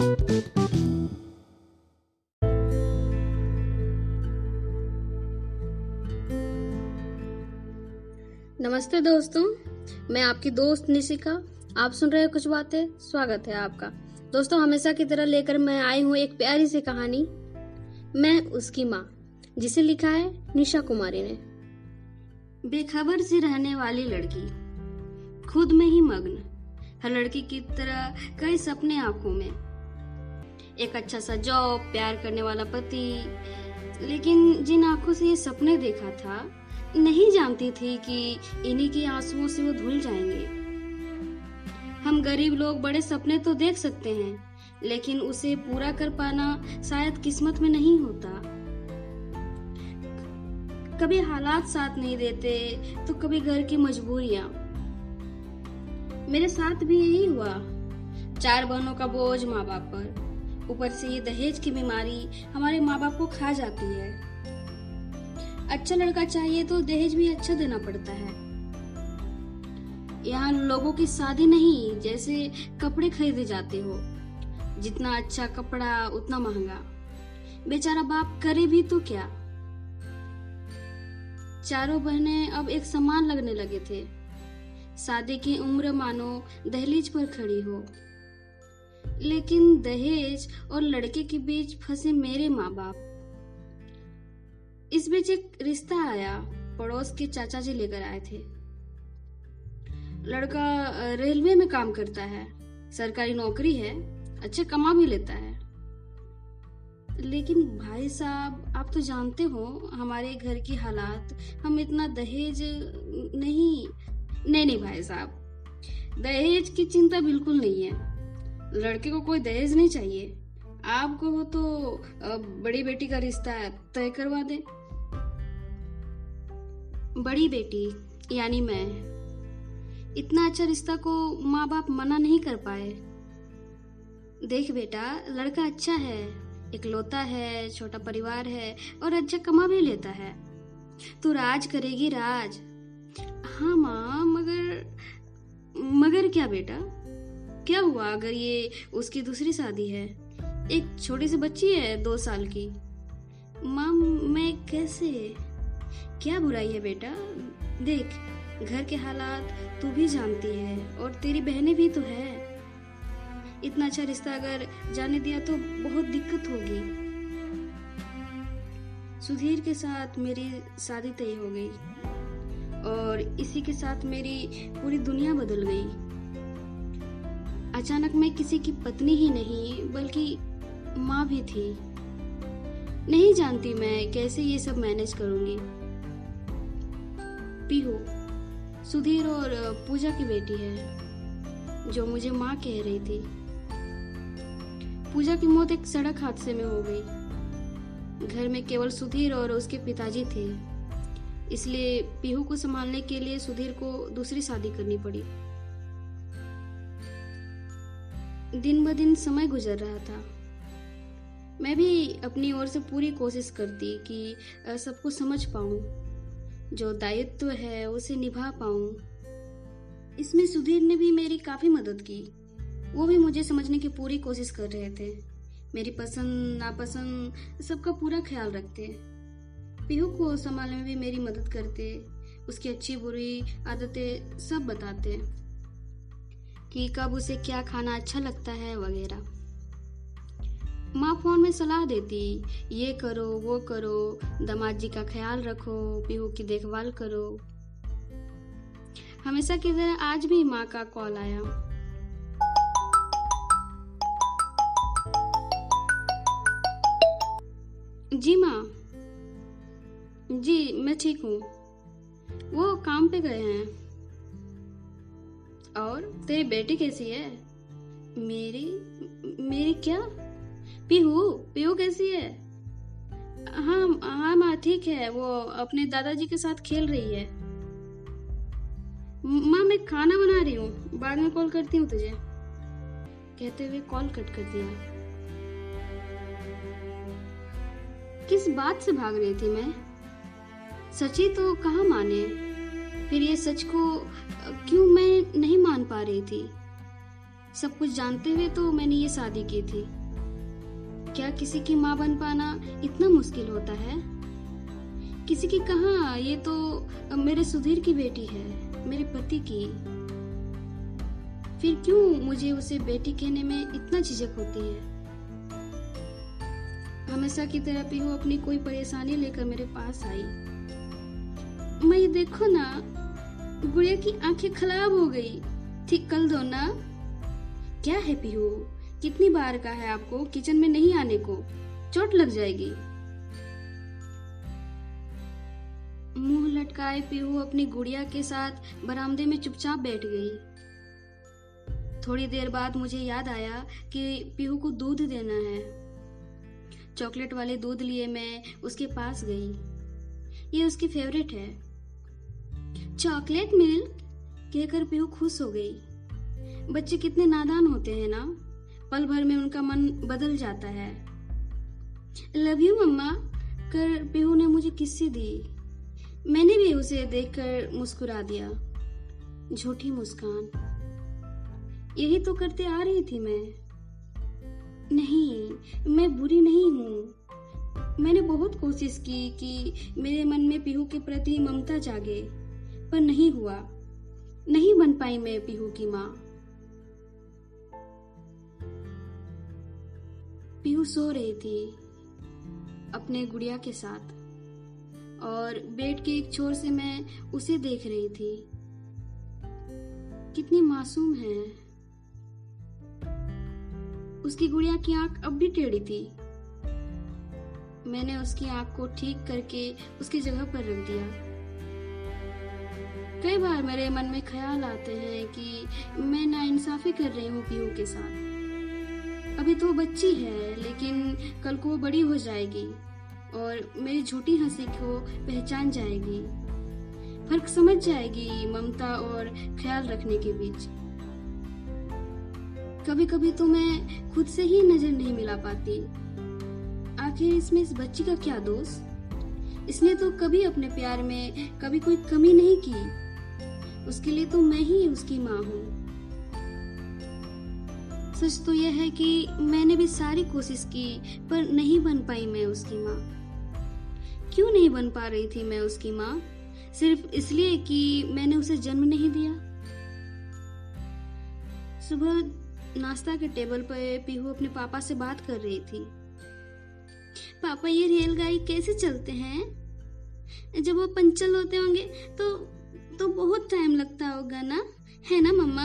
नमस्ते दोस्तों, मैं आपकी दोस्त निशिका। आप सुन रहे हैं कुछ बातें, स्वागत है आपका। दोस्तों, हमेशा की तरह लेकर मैं आई हूँ एक प्यारी सी कहानी, मैं उसकी माँ, जिसे लिखा है निशा कुमारी ने। बेखबर सी रहने वाली लड़की, खुद में ही मग्न, हर लड़की की तरह कई सपने आँखों में। एक अच्छा सा जॉब प्यार करने वाला पति। लेकिन जिन आँखों से ये सपने देखा था, नहीं जानती थी कि इन्हीं के आंसुओं से वो धुल जाएँगे। हम गरीब लोग, बड़े सपने तो देख सकते हैं, लेकिन उसे पूरा कर पाना शायद किस्मत में नहीं होता। कभी हालात साथ नहीं देते तो कभी घर की मजबूरियाँ। मेरे साथ भी यही हुआ। चार बहनों का बोझ माँ बाप पर। ऊपर से ये दहेज की बीमारी हमारे माँ बाप को खा जाती है। अच्छा लड़का चाहिए तो दहेज भी अच्छा देना पड़ता है। यहाँ लोगों की शादी नहीं, जैसे कपड़े खरीदे जाते हो। जितना अच्छा कपड़ा, उतना महँगा। बेचारा बाप करे भी तो क्या? चारों बहनें अब एक समान लगने लगे थे। शादी की उम्र मानो दहलीज पर खड़ी हो। लेकिन दहेज और लड़के के बीच फंसे मेरे माँ बाप इस बीच एक रिश्ता आया, पड़ोस के चाचा जी लेकर आए थे। लड़का रेलवे में काम करता है, सरकारी नौकरी है, अच्छे कमा भी लेता है। लेकिन भाई साहब, आप तो जानते हो, हमारे घर की हालात, हम इतना दहेज, नहीं नहीं नहीं भाई साहब। दहेज की चिंता बिल्कुल नहीं है। लड़के को कोई दहेज नहीं चाहिए। आपको हो तो बड़ी बेटी का रिश्ता तय करवा दे। बड़ी बेटी, यानी मैं, इतना अच्छा रिश्ता को माँ बाप मना नहीं कर पाए। देख बेटा, लड़का अच्छा है, इकलौता है, छोटा परिवार है, और अच्छा कमा भी लेता है। तू राज करेगी राज। हाँ माँ, मगर मगर क्या बेटा? क्या हुआ अगर ये उसकी दूसरी शादी है? एक छोटी सी बच्ची है दो साल की। माँ मैं कैसे? क्या बुराई है बेटा? देख, घर के हालात तू भी जानती है और तेरी बहनें भी तो है। इतना अच्छा रिश्ता अगर जाने दिया तो बहुत दिक्कत होगी। सुधीर के साथ मेरी शादी तय हो गई और इसी के साथ मेरी पूरी दुनिया बदल गई। अचानक मैं किसी की पत्नी ही नहीं, बल्कि माँ भी थी। नहीं जानती मैं कैसे ये सब मैनेज करूँगी। पीहू, सुधीर और पूजा की बेटी है, जो मुझे माँ कह रही थी। पूजा की मौत एक सड़क हादसे में हो गई। घर में केवल सुधीर और उसके पिताजी थे। इसलिए पीहू को संभालने के लिए सुधीर को दूसरी शादी करनी पड़ी। दिन ब दिन समय गुजर रहा था। मैं भी अपनी ओर से पूरी कोशिश करती कि सबको समझ पाऊँ, जो दायित्व है उसे निभा पाऊँ। इसमें सुधीर ने भी मेरी काफ़ी मदद की। वो भी मुझे समझने की पूरी कोशिश कर रहे थे। मेरी पसंद, नापसंद, सबका पूरा ख्याल रखते। पीहू को संभालने में भी मेरी मदद करते, उसकी अच्छी बुरी आदतें सब बताते। कि कब उसे क्या खाना अच्छा लगता है वगैरह। माँ फ़ोन में सलाह देती, ये करो, वो करो, दामाद जी का ख्याल रखो, पीहू की देखभाल करो। हमेशा की तरह आज भी माँ का कॉल आया। जी माँ। जी, मैं ठीक हूँ। वो काम पे गए हैं। और तेरी बेटी कैसी है? मेरी मेरी क्या? पीहू पीहू कैसी है? हाँ हाँ माँ, ठीक है, वो अपने दादाजी के साथ खेल रही है। माँ, मैं खाना बना रही हूँ, बाद में कॉल करती हूँ तुझे। कहते हुए कॉल कट कर दिया। किस बात से भाग रही थी मैं? सची तो कहा माने? फिर ये सच को क्यों मैं नहीं मान पा रही थी? सब कुछ जानते हुए तो मैंने ये शादी की थी। क्या किसी की माँ बन पाना इतना मुश्किल होता है? किसी की कहा? ये तो मेरे सुधीर की बेटी है, मेरे पति की। फिर क्यों मुझे उसे बेटी कहने में इतना झिझक होती है? हमेशा की तरह पीहू अपनी कोई परेशानी लेकर मेरे पास आई। मैं ये देखो ना गुड़िया की आँखें खराब हो गई। ठीक कर दो ना? क्या है पीहू कितनी बार का है आपको किचन में नहीं आने को? चोट लग जाएगी। मुँह लटकाए पीहू अपनी गुड़िया के साथ बरामदे में चुपचाप बैठ गई। थोड़ी देर बाद मुझे याद आया कि पीहू को दूध देना है। चॉकलेट वाले दूध लिए मैं उसके पास गई। ये उसकी फेवरेट है। चॉकलेट मिल्क कहकर पीहू खुश हो गई। बच्चे कितने नादान होते हैं ना? पल भर में उनका मन बदल जाता है। लव यू मम्मा, कर पीहू ने मुझे किस्सी दी। मैंने भी उसे देखकर मुस्कुरा दिया। झूठी मुस्कान। यही तो करते आ रही थी मैं। नहीं, मैं बुरी नहीं हूँ। मैंने बहुत कोशिश की कि मेरे मन में पीहू के प्रति ममता जागे। पर नहीं हुआ। नहीं बन पाई मैं पीहू की माँ। पीहू सो रही थी अपने गुड़िया के साथ। और बेड के एक छोर से मैं उसे देख रही थी। कितनी मासूम है। उसकी गुड़िया की आँख अब भी टेढ़ी थी। मैंने उसकी आँख को ठीक करके उसकी जगह पर रख दिया। कई बार मेरे मन में ख्याल आते हैं कि मैं ना इंसाफी कर रही हूँ पीहू के साथ। अभी तो बच्ची है, लेकिन कल को बड़ी हो जाएगी और मेरी झूठी हँसी को पहचान जाएगी। फ़र्क समझ जाएगी ममता और ख्याल रखने के बीच। कभी कभी तो मैं खुद से ही नज़र नहीं मिला पाती। आखिर इसमें इस बच्ची का क्या दोष? इसने तो कभी अपने प्यार में कभी कोई कमी नहीं की। उसके लिए तो मैं ही उसकी माँ हूँ। सच तो यह है कि मैंने भी सारी कोशिश की, पर नहीं बन पाई मैं उसकी माँ। क्यों नहीं बन पा रही थी मैं उसकी माँ? सिर्फ़ इसलिए कि मैंने उसे जन्म नहीं दिया। सुबह नाश्ता के टेबल पर पीहू अपने पापा से बात कर रही थी। पापा, ये रेलगाड़ी कैसे चलते हैं? जब वो पंचल होते होंगे तो तो बहुत टाइम लगता होगा ना? है ना, मम्मा?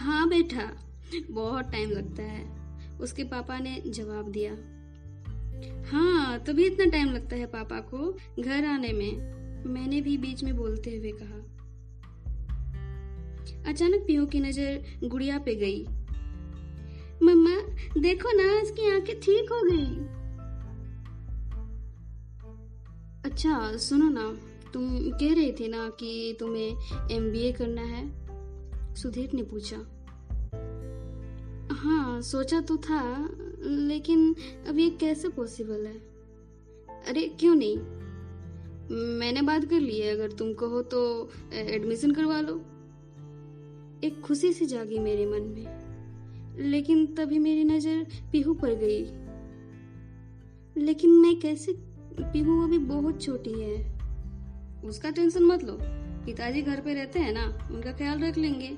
हाँ बेटा। बहुत टाइम लगता है। उसके पापा ने जवाब दिया। हाँ तभी इतना टाइम लगता है पापा को घर आने में। मैंने भी बीच में बोलते हुए कहा। अचानक पीहू की नज़र गुड़िया पे गई। मम्मा, देखो ना, इसकी आँखें ठीक हो गई। अच्छा सुनो ना। तुम कह रही थी ना कि तुम्हें एमबीए करना है? सुधीर ने पूछा। हाँ सोचा तो था, लेकिन अब ये कैसे पॉसिबल है? अरे, क्यों नहीं? मैंने बात कर ली है, अगर तुम कहो तो एडमिशन करवा लो। एक खुशी सी जागी मेरे मन में, लेकिन तभी मेरी नज़र पीहू पर गई। लेकिन मैं कैसे पीहू? अभी बहुत छोटी है। उसका टेंशन मत लो। पिताजी घर पे रहते हैं ना, उनका ख्याल रख लेंगे।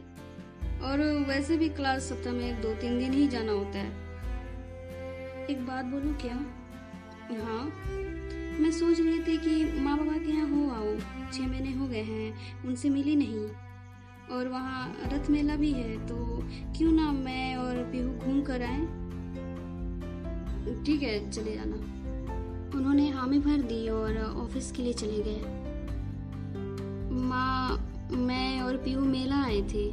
और वैसे भी क्लास सप्ताह में एक दो तीन दिन ही जाना होता है। एक बात बोलूँ क्या? हाँ मैं सोच रही थी कि माँ बाबा के यहाँ हो आओ छह महीने हो गए हैं, उनसे मिली नहीं। और वहाँ रथ मेला भी है तो क्यों ना मैं और पीहू घूम कर आए? ठीक है, चले जाना। उन्होंने हामी भर दी और ऑफ़िस के लिए चले गए। माँ, मैं और पीहू मेला आए थे।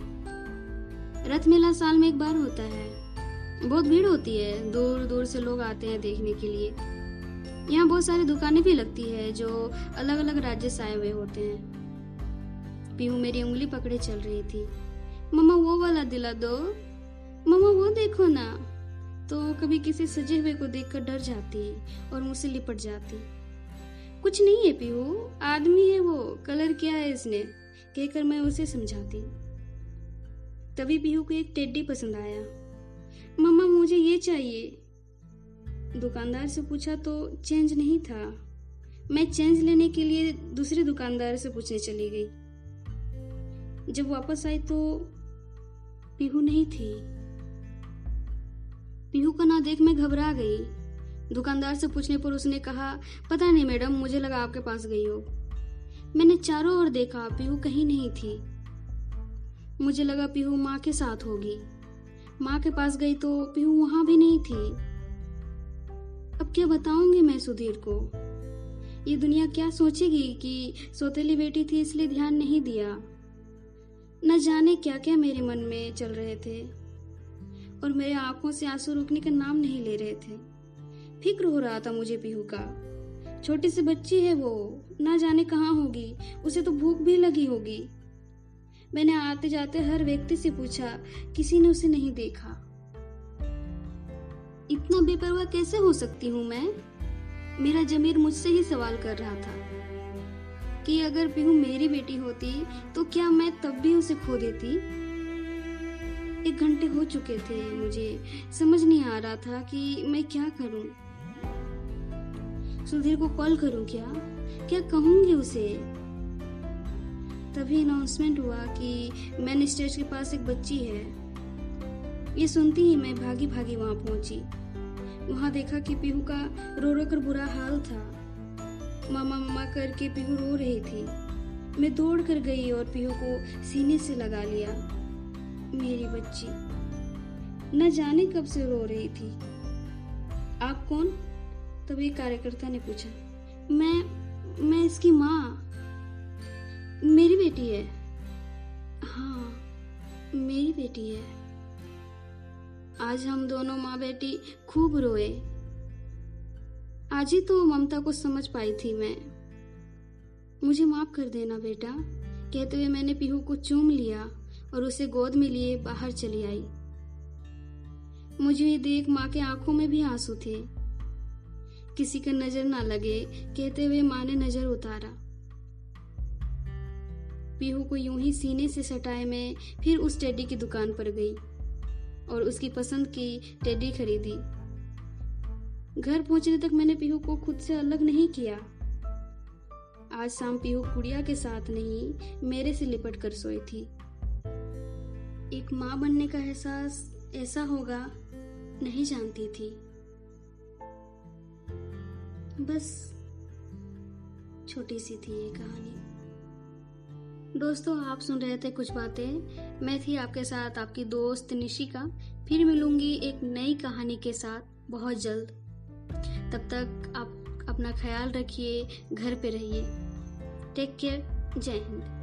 रथ मेला साल में एक बार होता है। बहुत भीड़ होती है। दूर दूर से लोग आते हैं देखने के लिए। यहाँ बहुत सारी दुकानें भी लगती है जो अलग अलग राज्य से आए हुए होते हैं। पीहू मेरी उंगली पकड़े चल रही थी। मम्मा, वो वाला दिला दो। मम्मा, वो देखो ना। तो कभी किसी सजे हुए को देखकर डर जाती और मुझसे लिपट जाती। कुछ नहीं है पीहू आदमी है वो, कलर क्या है इसने, कहकर मैं उसे समझाती। तभी पीहू को एक टेड्डी पसंद आया। मम्मा, मुझे ये चाहिए। दुकानदार से पूछा तो चेंज नहीं था। मैं चेंज लेने के लिए दूसरे दुकानदार से पूछने चली गई। जब वापस आई तो पीहू नहीं थी। पीहू का ना देख मैं घबरा गई। दुकानदार से पूछने पर उसने कहा, पता नहीं मैडम, मुझे लगा आपके पास गई हो। मैंने चारों ओर देखा, पीहू कहीं नहीं थी। मुझे लगा पीहू माँ के साथ होगी। माँ के पास गई तो पीहू वहाँ भी नहीं थी। अब क्या बताऊँगी मैं सुधीर को? ये दुनिया क्या सोचेगी कि सोतेली बेटी थी इसलिए ध्यान नहीं दिया। न जाने क्या क्या मेरे मन में चल रहे थे और मेरे आँखों से आँसू रुकने का नाम नहीं ले रहे थे। फ़िक्र हो रहा था मुझे पीहू का। छोटी सी बच्ची है वो, ना जाने कहाँ होगी, उसे तो भूख भी लगी होगी। मैंने आते जाते हर व्यक्ति से पूछा, किसी ने उसे नहीं देखा। इतना बेपरवाह कैसे हो सकती हूँ मैं? मेरा जमीर मुझसे ही सवाल कर रहा था कि अगर पीहू मेरी बेटी होती तो क्या मैं तब भी उसे खो देती? एक घंटे हो चुके थे मुझे, समझ नहीं आ रहा था कि मैं क्या करूँ। सुधीर को कॉल करूँ क्या? क्या कहूँगी उसे? तभी अनाउंसमेंट हुआ कि मैन स्टेज के पास एक बच्ची है। ये सुनती ही मैं भागी भागी वहाँ पहुँची। वहाँ देखा कि पीहू का रो रो कर बुरा हाल था। मामा मामा करके पीहू रो रही थी। मैं दौड़ कर गई और पीहू को सीने से लगा लिया। मेरी बच्ची, न जाने कब से रो रही थी। आप कौन? तभी कार्यकर्ता ने पूछा, मैं मैं इसकी माँ? मेरी बेटी है? हाँ मेरी बेटी है। आज हम दोनों माँ बेटी खूब रोए। आज ही तो ममता को समझ पाई थी मैं। मुझे माफ़ कर देना बेटा। कहते हुए मैंने पीहू को चूम लिया और उसे गोद में लिए बाहर चली आई। मुझे देख माँ के आँखों में भी आँसू थे। किसी का नज़र ना लगे, कहते हुए माँ ने नज़र उतारा। पीहू को यूँ ही सीने से सटाए मैं, फिर उस टेडी की दुकान पर गई और उसकी पसंद की टेडी खरीदी। घर पहुँचने तक मैंने पीहू को खुद से अलग नहीं किया। आज शाम पीहू गुड़िया के साथ नहीं, मेरे से लिपट कर सोई थी। एक माँ बनने का एहसास ऐसा होगा, नहीं जानती थी। बस छोटी सी थी ये कहानी। दोस्तों, आप सुन रहे थे कुछ बातें। मैं थी आपके साथ आपकी दोस्त निशिका। फिर मिलूँगी एक नई कहानी के साथ। बहुत जल्द। तब तक आप अपना ख्याल रखिए, घर पे रहिए। Take care. जय हिंद।